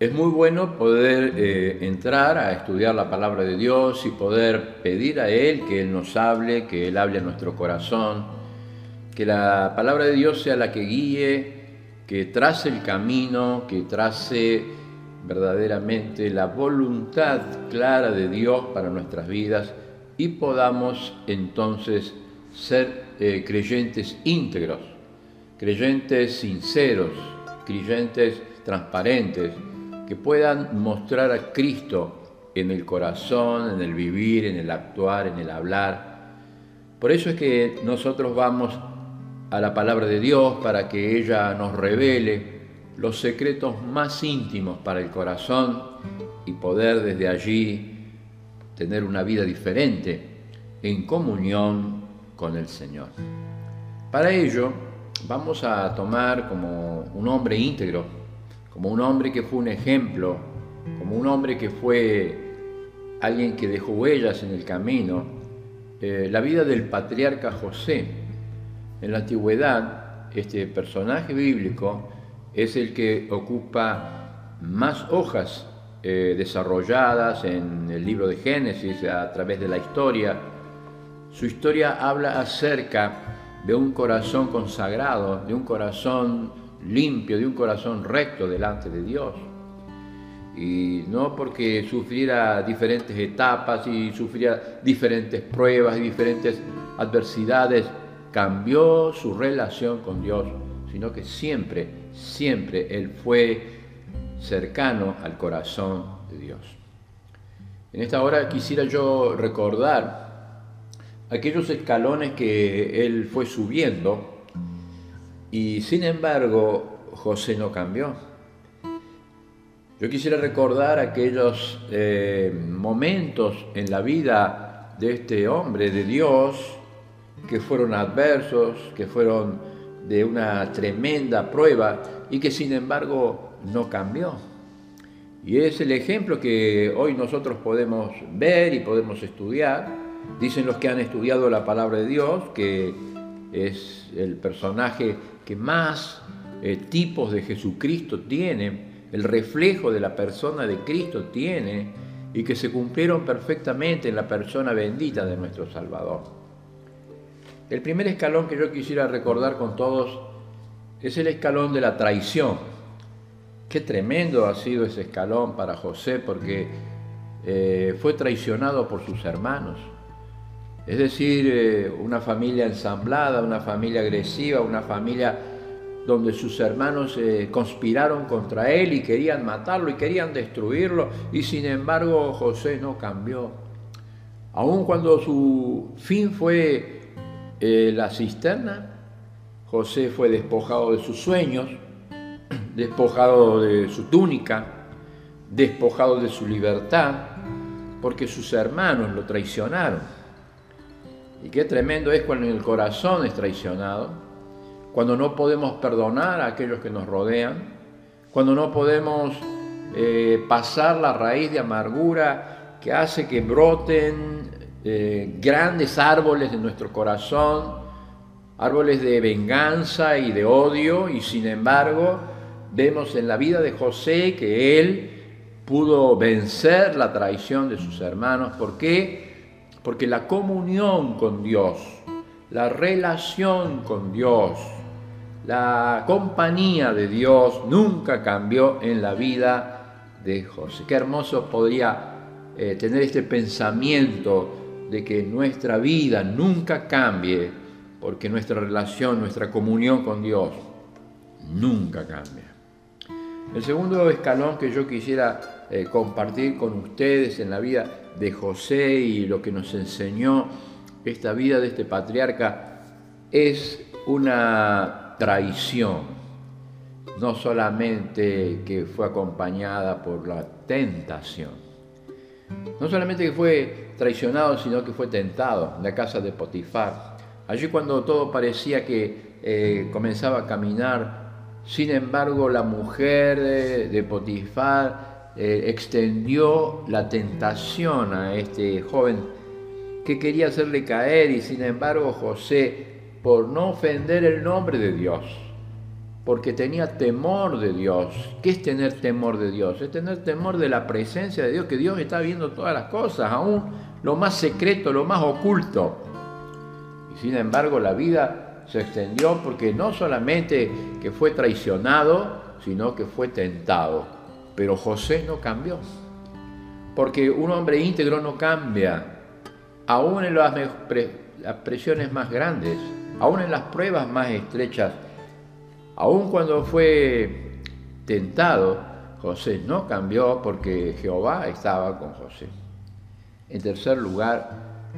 Es muy bueno poder eh, entrar a estudiar la palabra de Dios y poder pedir a Él que Él nos hable, que Él hable a nuestro corazón, que la palabra de Dios sea la que guíe, que trace el camino, que trace verdaderamente la voluntad clara de Dios para nuestras vidas y podamos entonces ser eh, creyentes íntegros, creyentes sinceros, creyentes transparentes, que puedan mostrar a Cristo en el corazón, en el vivir, en el actuar, en el hablar. Por eso es que nosotros vamos a la palabra de Dios para que ella nos revele los secretos más íntimos para el corazón y poder desde allí tener una vida diferente en comunión con el Señor. Para ello vamos a tomar como un hombre íntegro como un hombre que fue un ejemplo, como un hombre que fue alguien que dejó huellas en el camino, eh, la vida del patriarca José. En la antigüedad, este personaje bíblico es el que ocupa más hojas eh, desarrolladas en el libro de Génesis a través de la historia. Su historia habla acerca de un corazón consagrado, de un corazón limpio, de un corazón recto delante de Dios. Y no porque sufriera diferentes etapas y sufriera diferentes pruebas y diferentes adversidades, cambió su relación con Dios, sino que siempre, siempre Él fue cercano al corazón de Dios. En esta hora quisiera yo recordar aquellos escalones que Él fue subiendo y sin embargo, José no cambió. Yo quisiera recordar aquellos eh, momentos en la vida de este hombre de Dios que fueron adversos, que fueron de una tremenda prueba y que sin embargo no cambió. Y es el ejemplo que hoy nosotros podemos ver y podemos estudiar. Dicen los que han estudiado la palabra de Dios que es el personaje que más eh, tipos de Jesucristo tiene, el reflejo de la persona de Cristo tiene y que se cumplieron perfectamente en la persona bendita de nuestro Salvador. El primer escalón que yo quisiera recordar con todos es el escalón de la traición. Qué tremendo ha sido ese escalón para José porque eh, fue traicionado por sus hermanos. Es decir, eh, una familia ensamblada, una familia agresiva, una familia donde sus hermanos eh, conspiraron contra él y querían matarlo y querían destruirlo, y sin embargo José no cambió. Aun cuando su fin fue eh, la cisterna, José fue despojado de sus sueños, despojado de su túnica, despojado de su libertad, porque sus hermanos lo traicionaron. Y qué tremendo es cuando el corazón es traicionado, cuando no podemos perdonar a aquellos que nos rodean, cuando no podemos eh, pasar la raíz de amargura que hace que broten eh, grandes árboles en nuestro corazón, árboles de venganza y de odio, y sin embargo vemos en la vida de José que él pudo vencer la traición de sus hermanos. ¿Por qué? Porque la comunión con Dios, la relación con Dios, la compañía de Dios nunca cambió en la vida de José. Qué hermoso podría eh, tener este pensamiento de que nuestra vida nunca cambie, porque nuestra relación, nuestra comunión con Dios nunca cambia. El segundo escalón que yo quisiera eh, compartir con ustedes en la vida de José y lo que nos enseñó esta vida de este patriarca es una traición, no solamente que fue acompañada por la tentación, no solamente que fue traicionado, sino que fue tentado en la casa de Potifar. Allí cuando todo parecía que eh, comenzaba a caminar sin embargo, la mujer de, Potifar eh, extendió la tentación a este joven que quería hacerle caer y sin embargo José, por no ofender el nombre de Dios, porque tenía temor de Dios. ¿Qué es tener temor de Dios? Es tener temor de la presencia de Dios, que Dios está viendo todas las cosas, aún lo más secreto, lo más oculto. Y sin embargo la vida se extendió porque no solamente que fue traicionado, sino que fue tentado. Pero José no cambió. Porque un hombre íntegro no cambia, aún en las, presiones más grandes, aún en las pruebas más estrechas Aun cuando fue tentado, José no cambió porque Jehová estaba con José. En tercer lugar,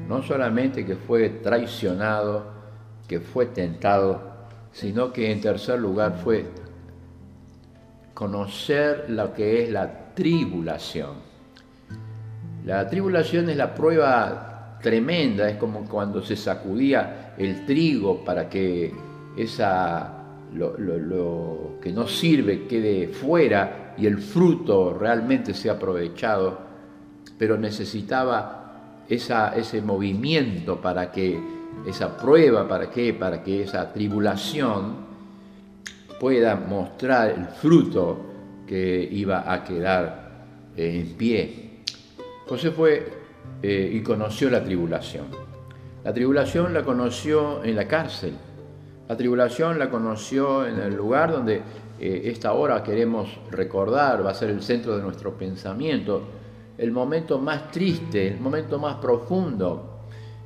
no solamente que fue traicionado, que fue tentado, sino que en tercer lugar fue conocer lo que es la tribulación. La tribulación es la prueba tremenda, es como cuando se sacudía el trigo para que esa lo, que no sirve quede fuera y el fruto realmente sea aprovechado, pero necesitaba esa, ese movimiento para que esa prueba, para que, para que esa tribulación pueda mostrar el fruto que iba a quedar en pie. José fue eh, y conoció la tribulación. La tribulación la conoció en la cárcel la tribulación la conoció en el lugar donde eh, esta hora queremos recordar, va a ser el centro de nuestro pensamiento, el momento más triste, el momento más profundo.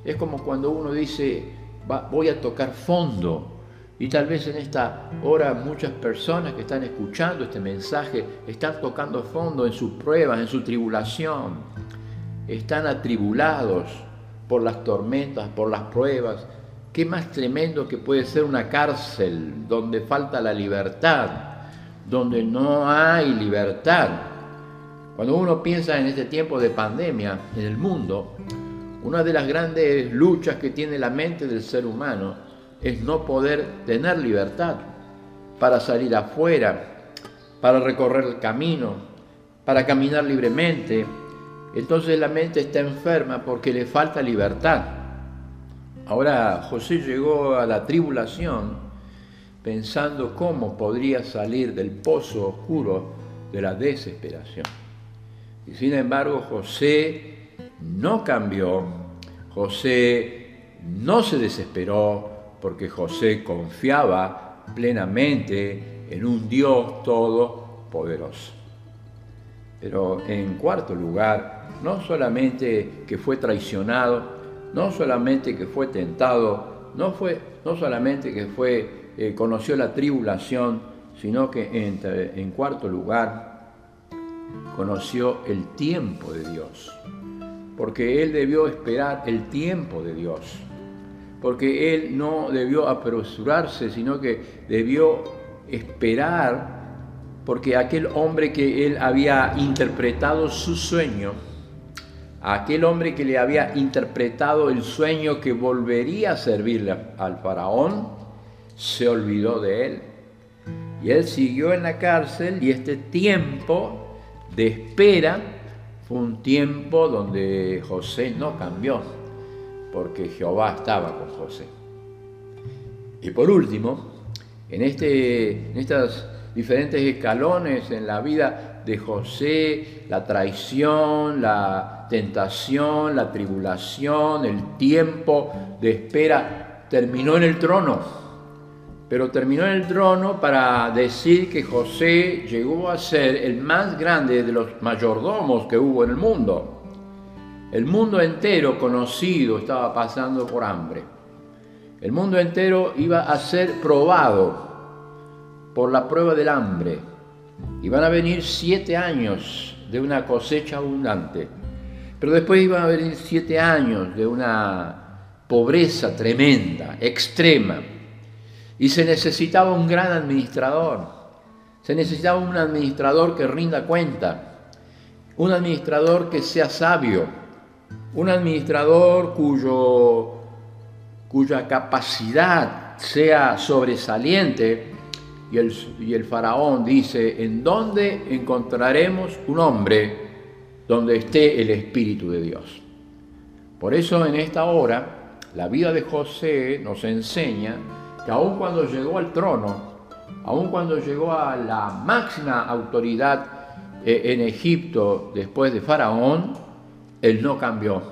Es como cuando uno dice, voy a tocar fondo. Y tal vez en esta hora muchas personas que están escuchando este mensaje están tocando fondo en sus pruebas, en su tribulación. Están atribulados por las tormentas, por las pruebas, ¿Qué más tremendo que puede ser una cárcel donde falta la libertad, donde no hay libertad? Cuando uno piensa en este tiempo de pandemia en el mundo, una de las grandes luchas que tiene la mente del ser humano es no poder tener libertad para salir afuera, para recorrer el camino, para caminar libremente. Entonces la mente está enferma porque le falta libertad. Ahora José llegó a la tribulación pensando cómo podría salir del pozo oscuro de la desesperación. Y sin embargo José no cambió, José no se desesperó porque José confiaba plenamente en un Dios todopoderoso. Pero en cuarto lugar, no solamente que fue traicionado, no solamente que fue tentado, no, fue, no solamente que fue, eh, conoció la tribulación, sino que en, en cuarto lugar conoció el tiempo de Dios, porque él debió esperar el tiempo de Dios, porque él no debió apresurarse, sino que debió esperar, porque aquel hombre que él había interpretado su sueño, aquel hombre que le había interpretado el sueño que volvería a servirle al faraón, se olvidó de él. Y él siguió en la cárcel y este tiempo de espera fue un tiempo donde José no cambió, porque Jehová estaba con José. Y por último, en, este, en estos diferentes escalones en la vida de José, la traición, la tentación, la tribulación, el tiempo de espera, terminó en el trono. Pero terminó el trono para decir que José llegó a ser el más grande de los mayordomos que hubo en el mundo. El mundo entero conocido estaba pasando por hambre. El mundo entero iba a ser probado por la prueba del hambre. Iban a venir siete años de una cosecha abundante. Pero después iban a venir siete años de una pobreza tremenda, extrema. Y se necesitaba un gran administrador. Se necesitaba un administrador que rinda cuenta. Un administrador que sea sabio. Un administrador cuyo, cuya capacidad sea sobresaliente. Y el, y el faraón dice, ¿en dónde encontraremos un hombre donde esté el Espíritu de Dios. Por eso en esta hora la vida de José nos enseña que aun cuando llegó al trono, aun cuando llegó a la máxima autoridad eh, en Egipto después de Faraón, él no cambió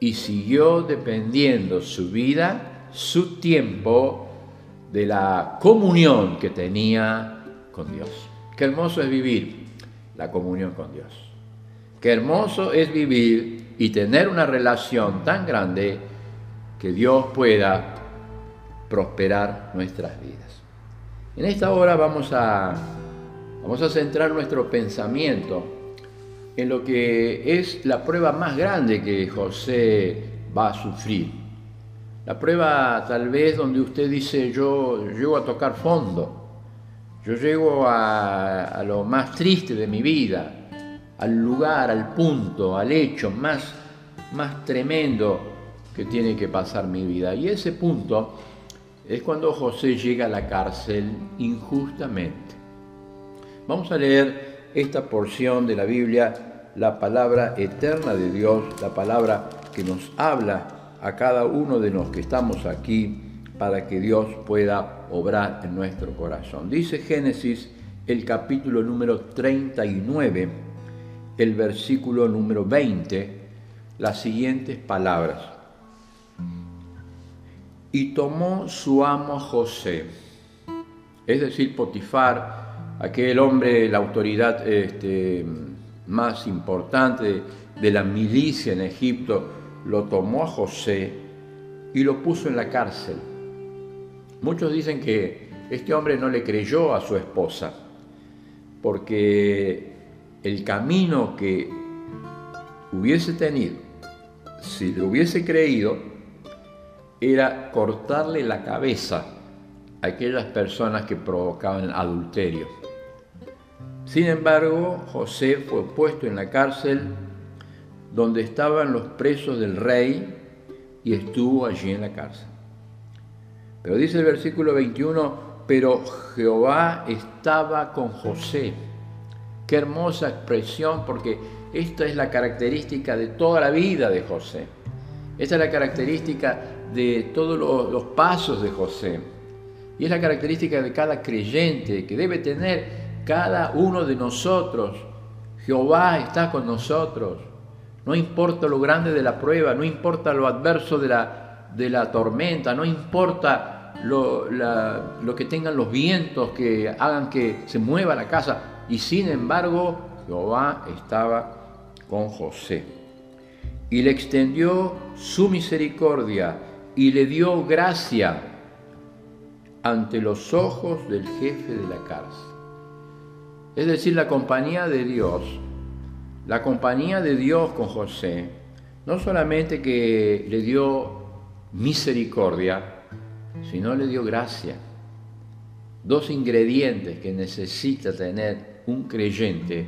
y siguió dependiendo su vida, su tiempo, de la comunión que tenía con Dios. Qué hermoso es vivir la comunión con Dios. Qué hermoso es vivir y tener una relación tan grande que Dios pueda prosperar nuestras vidas. En esta hora vamos a, vamos a centrar nuestro pensamiento en lo que es la prueba más grande que José va a sufrir. La prueba tal vez donde usted dice yo llego a tocar fondo, yo llego a, a lo más triste de mi vida, al lugar, al punto, al hecho más, más tremendo que tiene que pasar mi vida. Y ese punto es cuando José llega a la cárcel injustamente. Vamos a leer esta porción de la Biblia, la palabra eterna de Dios, la palabra que nos habla a cada uno de los que estamos aquí para que Dios pueda obrar en nuestro corazón. Dice Génesis el capítulo número 39, el versículo número 20, las siguientes palabras y tomó su amo José, es decir, Potifar, aquel hombre, la autoridad este, más importante de la milicia en Egipto, lo tomó a José y lo puso en la cárcel. Muchos dicen que este hombre no le creyó a su esposa, porque el camino que hubiese tenido, si le hubiese creído, era cortarle la cabeza a aquellas personas que provocaban adulterio. Sin embargo, José fue puesto en la cárcel donde estaban los presos del rey y estuvo allí en la cárcel. Pero dice el versículo 21, pero Jehová estaba con José. Qué hermosa expresión porque esta es la característica de toda la vida de José. Esta es la característica de todos los, pasos de José. Y es la característica de cada creyente que debe tener cada uno de nosotros. Jehová está con nosotros. No importa lo grande de la prueba, no importa lo adverso de la, de la tormenta, no importa lo, lo que tengan los vientos que hagan que se mueva la casa. Y sin embargo, Jehová estaba con José. Y le extendió su misericordia y le dio gracia ante los ojos del jefe de la cárcel. Es decir, la compañía de Dios, la compañía de Dios con José, no solamente que le dio misericordia, sino le dio gracia. Dos ingredientes que necesita tener un creyente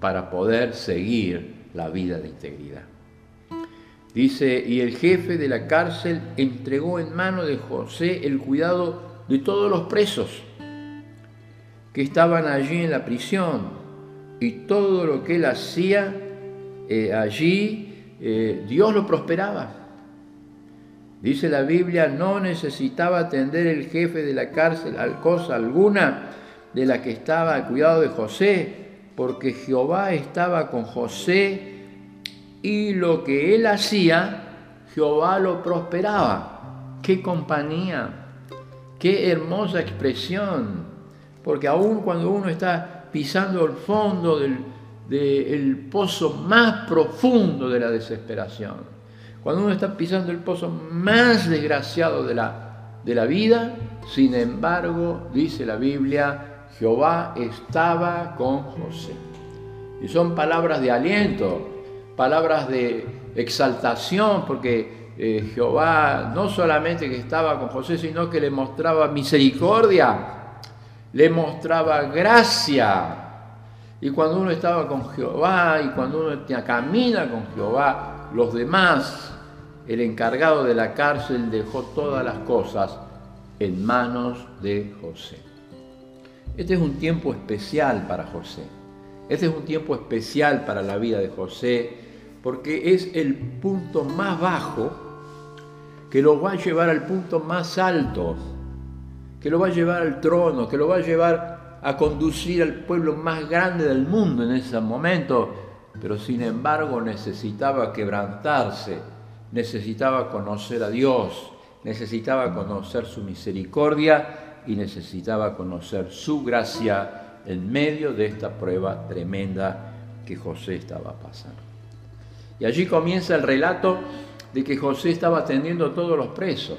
para poder seguir la vida de integridad. Dice, y el jefe de la cárcel entregó en mano de José el cuidado de todos los presos que estaban allí en la prisión y todo lo que él hacía eh, allí, eh, Dios lo prosperaba. Dice la Biblia, no necesitaba atender el jefe de la cárcel a cosa alguna de la que estaba al cuidado de José, porque Jehová estaba con José y lo que él hacía, Jehová lo prosperaba. Qué compañía, qué hermosa expresión, porque aún cuando uno está pisando el fondo del pozo más profundo de la desesperación, cuando uno está pisando el pozo más desgraciado de la, de la vida, sin embargo, dice la Biblia, Jehová estaba con José. Y son palabras de aliento, palabras de exaltación, porque eh, Jehová no solamente que estaba con José, sino que le mostraba misericordia, le mostraba gracia. Y cuando uno estaba con Jehová y cuando uno camina con Jehová, los demás, el encargado de la cárcel dejó todas las cosas en manos de José. Este es un tiempo especial para José. Este es un tiempo especial para la vida de José porque es el punto más bajo que lo va a llevar al punto más alto. que lo va a llevar al trono, que lo va a llevar a conducir al pueblo más grande del mundo en ese momento, pero sin embargo necesitaba quebrantarse, necesitaba conocer a Dios, necesitaba conocer su misericordia y necesitaba conocer su gracia en medio de esta prueba tremenda que José estaba pasando. Y allí comienza el relato de que José estaba atendiendo a todos los presos.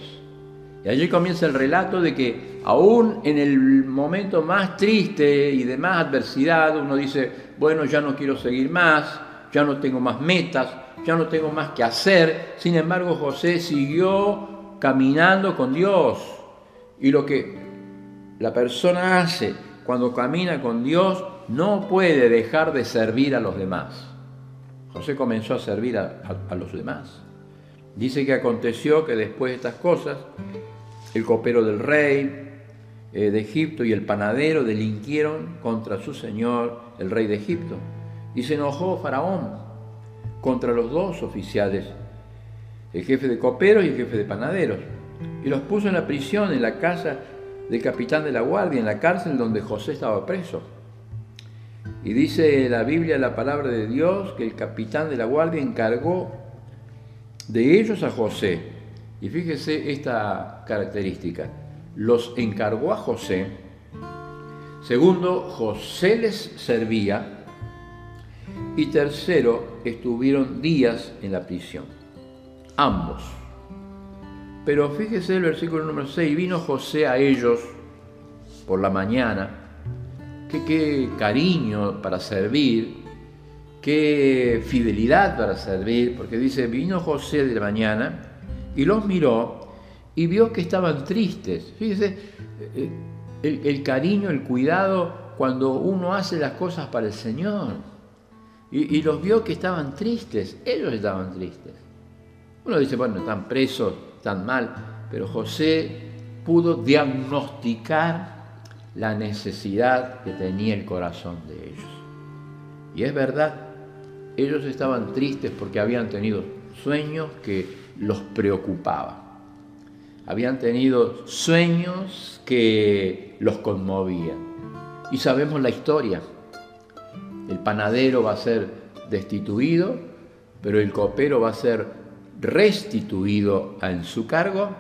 Y allí comienza el relato de que aún en el momento más triste y de más adversidad, uno dice, bueno, ya no quiero seguir más, ya no tengo más metas, ya no tengo más que hacer. Sin embargo, José siguió caminando con Dios. Y lo que la persona hace cuando camina con Dios no puede dejar de servir a los demás. José comenzó a servir a, los demás. Dice que aconteció que después de estas cosas, el copero del rey eh, de Egipto y el panadero delinquieron contra su señor, el rey de Egipto. Y se enojó Faraón contra los dos oficiales, el jefe de coperos y el jefe de panaderos, y los puso en la prisión, en la casa del capitán de la guardia, en la cárcel donde José estaba preso. Y dice la Biblia, la palabra de Dios, que el capitán de la guardia encargó de ellos a José. Y fíjese esta característica. Los encargó a José. Segundo, José les servía. Y tercero, estuvieron días en la prisión. Ambos. Pero fíjese el versículo número 6. Vino José a ellos por la mañana qué, cariño para servir, qué fidelidad para servir, porque dice, vino José de la mañana y los miró y vio que estaban tristes. Fíjese, eh, el, cariño, el cuidado cuando uno hace las cosas para el Señor. Y, y, los vio que estaban tristes, ellos estaban tristes. Uno dice, bueno, están presos, están mal, pero José pudo diagnosticar la necesidad que tenía el corazón de ellos. Y es verdad, ellos estaban tristes porque habían tenido sueños que los preocupaban. Habían tenido sueños que los conmovían. Y sabemos la historia. El panadero va a ser destituido, pero el copero va a ser restituido en su cargo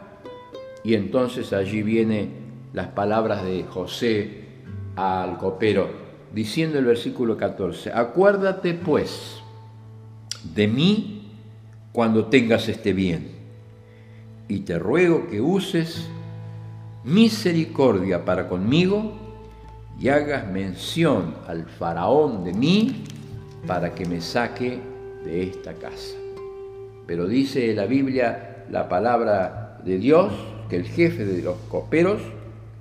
y entonces allí viene las palabras de José al copero, diciendo el versículo 14, acuérdate pues de mí cuando tengas este bien, y te ruego que uses misericordia para conmigo y hagas mención al faraón de mí para que me saque de esta casa. Pero dice la Biblia la palabra de Dios que el jefe de los coperos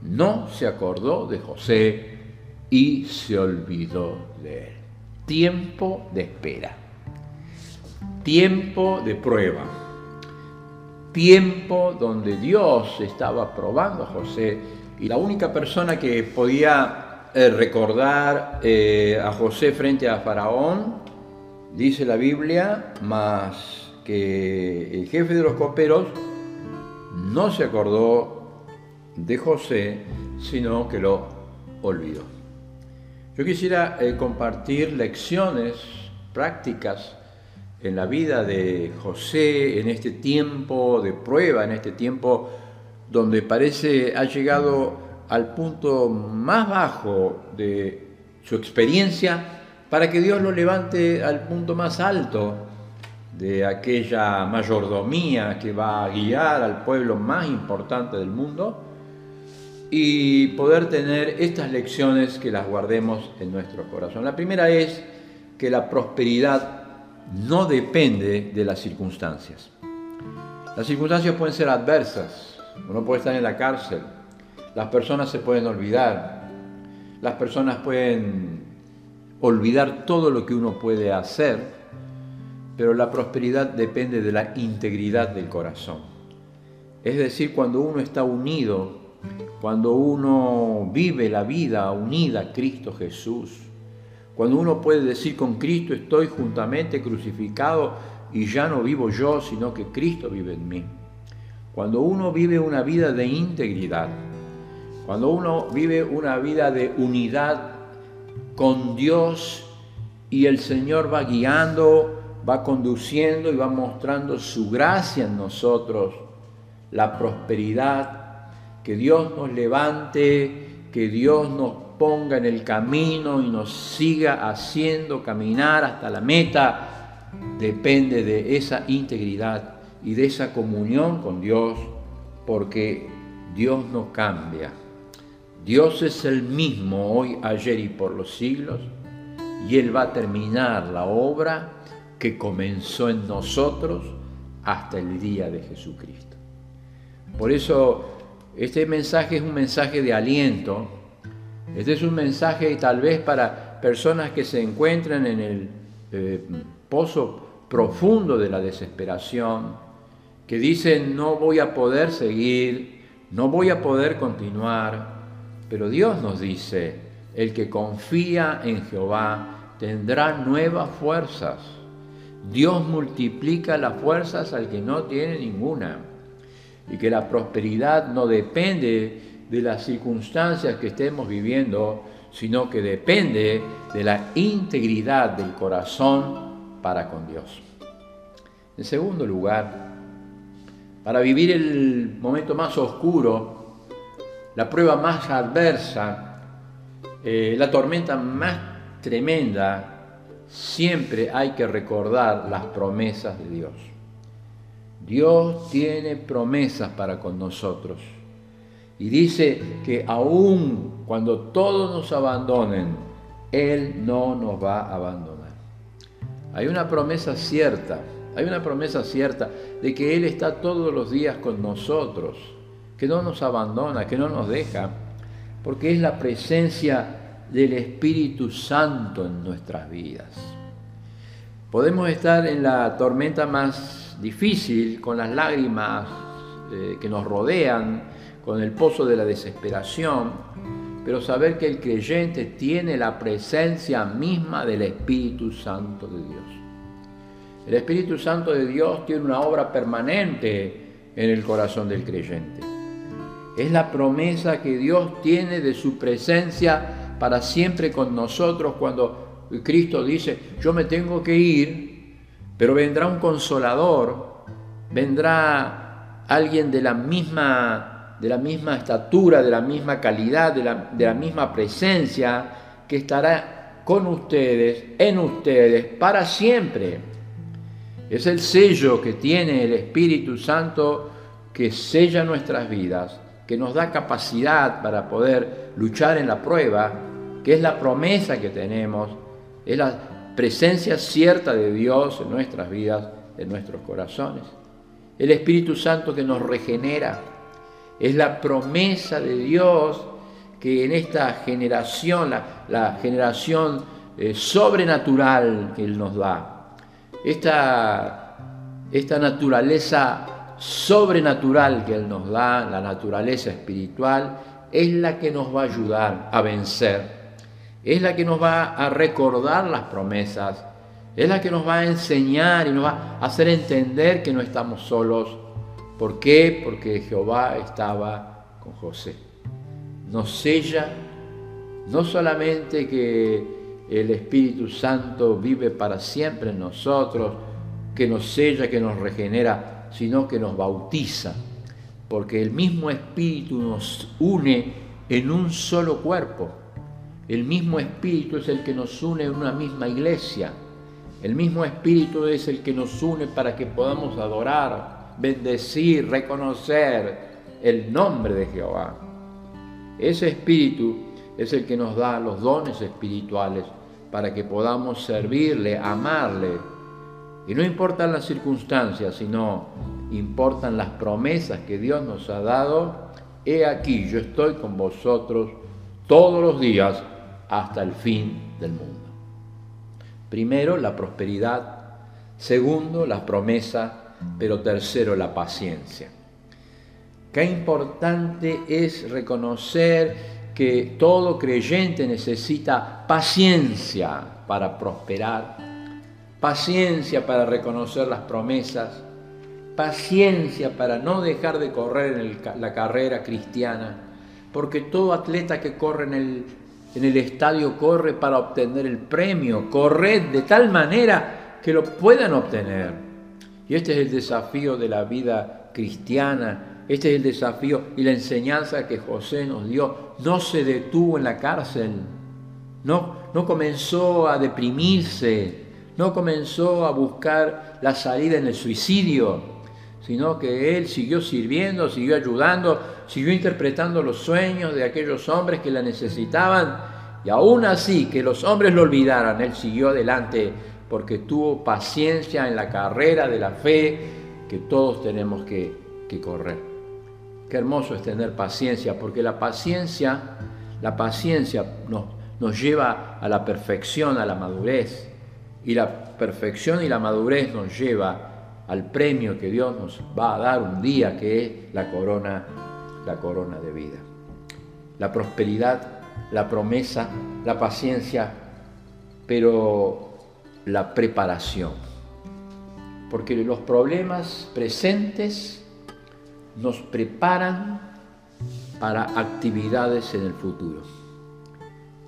no se acordó de José y se olvidó de él. Tiempo de espera, tiempo de prueba, tiempo donde Dios estaba probando a José y la única persona que podía eh, recordar eh, a José frente a Faraón, dice la Biblia, más que el jefe de los coperos no se acordó de José, sino que lo olvidó. Yo quisiera eh, compartir lecciones prácticas en la vida de José en este tiempo de prueba, en este tiempo donde parece ha llegado al punto más bajo de su experiencia para que Dios lo levante al punto más alto de aquella mayordomía que va a guiar al pueblo más importante del mundo y poder tener estas lecciones que las guardemos en nuestro corazón. La primera es que la prosperidad no depende de las circunstancias. Las circunstancias pueden ser adversas, uno puede estar en la cárcel, las personas se pueden olvidar, las personas pueden olvidar todo lo que uno puede hacer, pero la prosperidad depende de la integridad del corazón. Es decir, cuando uno está unido cuando uno vive la vida unida a Cristo Jesús, cuando uno puede decir con Cristo estoy juntamente crucificado y ya no vivo yo, sino que Cristo vive en mí. Cuando uno vive una vida de integridad, Cuando uno vive una vida de unidad con Dios y el Señor va guiando, va conduciendo y va mostrando su gracia en nosotros, la prosperidad, que Dios nos levante, que Dios nos ponga en el camino y nos siga haciendo caminar hasta la meta, depende de esa integridad y de esa comunión con Dios, porque Dios no cambia. Dios es el mismo hoy, ayer y por los siglos, y Él va a terminar la obra que comenzó en nosotros hasta el día de Jesucristo. Por eso este mensaje es un mensaje de aliento, este es un mensaje tal vez para personas que se encuentran en el eh, pozo profundo de la desesperación, que dicen no voy a poder seguir, no voy a poder continuar, pero Dios nos dice, el que confía en Jehová tendrá nuevas fuerzas. Dios multiplica las fuerzas al que no tiene ninguna. Y que la prosperidad no depende de las circunstancias que estemos viviendo, sino que depende de la integridad del corazón para con Dios. En segundo lugar, para vivir el momento más oscuro, la prueba más adversa, eh, la tormenta más tremenda, siempre hay que recordar las promesas de Dios. Dios tiene promesas para con nosotros. Y dice que aun cuando todos nos abandonen, Él no nos va a abandonar. Hay una promesa cierta, hay una promesa cierta de que Él está todos los días con nosotros que no nos abandona, que no nos deja, porque es la presencia del Espíritu Santo en nuestras vidas. Podemos estar en la tormenta más difícil, con las lágrimas eh, que nos rodean, con el pozo de la desesperación, pero saber que el creyente tiene la presencia misma del Espíritu Santo de Dios. El Espíritu Santo de Dios tiene una obra permanente en el corazón del creyente. Es la promesa que Dios tiene de su presencia para siempre con nosotros cuando Cristo dice, yo me tengo que ir, pero vendrá un consolador, vendrá alguien de la misma, de la misma estatura, de la misma calidad, de la, de la misma presencia, que estará con ustedes, en ustedes, para siempre. Es el sello que tiene el Espíritu Santo que sella nuestras vidas que nos da capacidad para poder luchar en la prueba, que es la promesa que tenemos, es la presencia cierta de Dios en nuestras vidas, en nuestros corazones. El Espíritu Santo que nos regenera, es la promesa de Dios que en esta generación, la, generación eh, sobrenatural que Él nos da, esta, esta naturaleza sobrenatural que Él nos da, la naturaleza espiritual, es la que nos va a ayudar a vencer, es la que nos va a recordar las promesas, es la que nos va a enseñar y nos va a hacer entender que no estamos solos. ¿Por qué? Porque Jehová estaba con José. Nos sella no solamente que el Espíritu Santo vive para siempre en nosotros, que nos sella, que nos regenera, sino que nos bautiza, porque el mismo Espíritu nos une en un solo cuerpo. El mismo Espíritu es el que nos une en una misma iglesia. El mismo Espíritu es el que nos une para que podamos adorar, bendecir, reconocer el nombre de Jehová. Ese Espíritu es el que nos da los dones espirituales para que podamos servirle, amarle, y no importan las circunstancias, sino importan las promesas que Dios nos ha dado. He aquí, yo estoy con vosotros todos los días hasta el fin del mundo. Primero, la prosperidad. Segundo, la promesa. Pero tercero, la paciencia. Qué importante es reconocer que todo creyente necesita paciencia para prosperar paciencia para reconocer las promesas, paciencia para no dejar de correr en la carrera cristiana, porque todo atleta que corre en el, en el estadio corre para obtener el premio, corre de tal manera que lo puedan obtener. Y este es el desafío de la vida cristiana, este es el desafío y la enseñanza que José nos dio. No se detuvo en la cárcel, no, no comenzó a deprimirse, no comenzó a buscar la salida en el suicidio, sino que él siguió sirviendo, siguió ayudando, siguió interpretando los sueños de aquellos hombres que la necesitaban. Y aún así, que los hombres lo olvidaran, él siguió adelante porque tuvo paciencia en la carrera de la fe que todos tenemos que, correr. Qué hermoso es tener paciencia, porque la paciencia, la paciencia nos, nos lleva a la perfección, a la madurez. Y la perfección y la madurez nos lleva al premio que Dios nos va a dar un día, que es la corona, la corona de vida. La prosperidad, la promesa, la paciencia, pero la preparación. Porque los problemas presentes nos preparan para actividades en el futuro.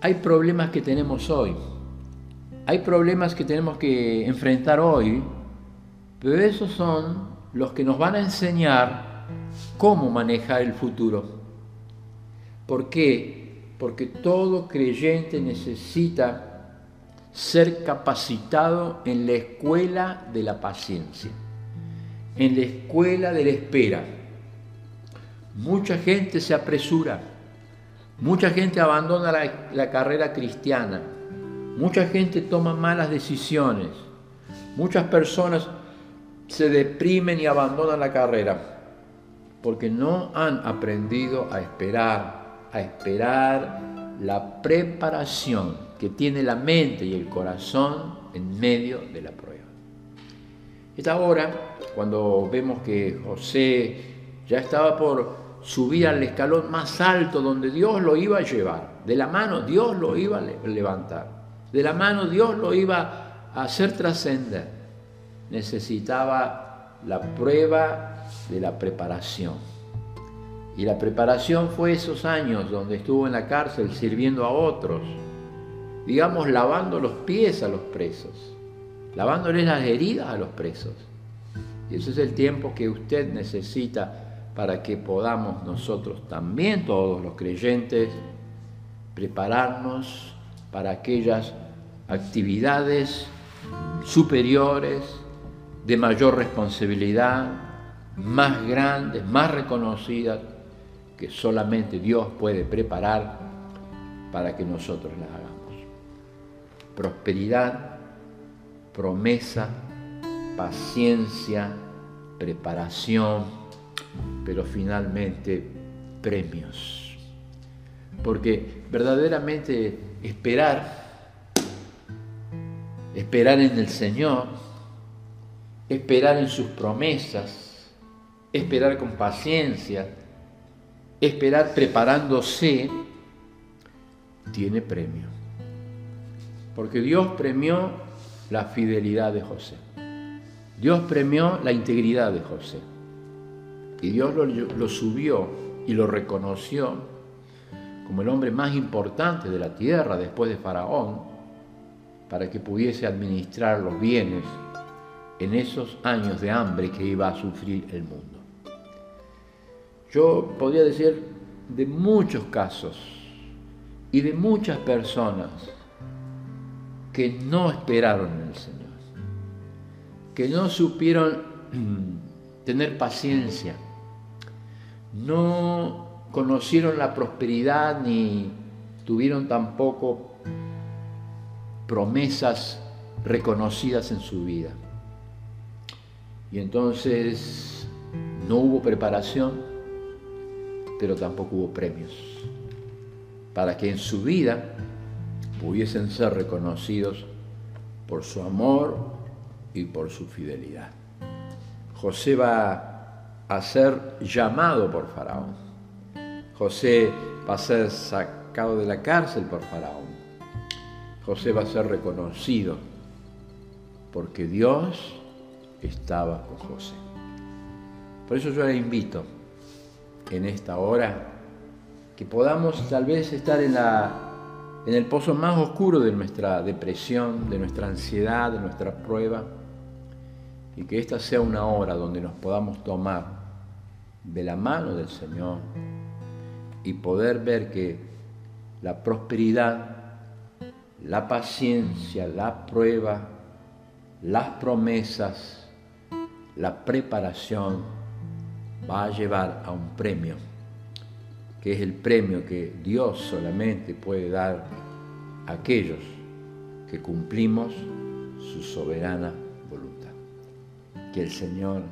Hay problemas que tenemos hoy, hay problemas que tenemos que enfrentar hoy pero esos son los que nos van a enseñar cómo manejar el futuro. ¿Por qué? Porque todo creyente necesita ser capacitado en la escuela de la paciencia, en la escuela de la espera. Mucha gente se apresura, mucha gente abandona la, la carrera cristiana, mucha gente toma malas decisiones, muchas personas se deprimen y abandonan la carrera porque no han aprendido a esperar, a esperar la preparación que tiene la mente y el corazón en medio de la prueba. Esta hora, cuando vemos que José ya estaba por subir al escalón más alto donde Dios lo iba a llevar, de la mano Dios lo iba a levantar, de la mano Dios lo iba a hacer trascender. Necesitaba la prueba de la preparación. Y la preparación fue esos años donde estuvo en la cárcel sirviendo a otros, digamos, lavando los pies a los presos, lavándoles las heridas a los presos. Y ese es el tiempo que usted necesita para que podamos nosotros también, todos los creyentes, prepararnos para aquellas actividades superiores de mayor responsabilidad, más grandes, más reconocidas, que solamente Dios puede preparar para que nosotros las hagamos. Prosperidad, promesa, paciencia, preparación, pero finalmente premios. Porque verdaderamente esperar, esperar en el Señor, esperar en sus promesas, esperar con paciencia, esperar preparándose, tiene premio. Porque Dios premió la fidelidad de José. Dios premió la integridad de José. Y Dios lo, subió y lo reconoció como el hombre más importante de la tierra después de Faraón, para que pudiese administrar los bienes en esos años de hambre que iba a sufrir el mundo. Yo podría decir de muchos casos y de muchas personas que no esperaron en el Señor, que no supieron tener paciencia, no conocieron la prosperidad ni tuvieron tampoco promesas reconocidas en su vida. Y entonces no hubo preparación, pero tampoco hubo premios, para que en su vida pudiesen ser reconocidos por su amor y por su fidelidad. José va a ser llamado por Faraón. José va a ser sacado de la cárcel por Faraón. José va a ser reconocido porque Dios estaba con José. Por eso yo le invito en esta hora que podamos tal vez estar en, la, en el pozo más oscuro de nuestra depresión, de nuestra ansiedad, de nuestra prueba, y que esta sea una hora donde nos podamos tomar de la mano del Señor y poder ver que la prosperidad, la paciencia, la prueba, las promesas, la preparación va a llevar a un premio, que es el premio que Dios solamente puede dar a aquellos que cumplimos su soberana voluntad. Que el Señor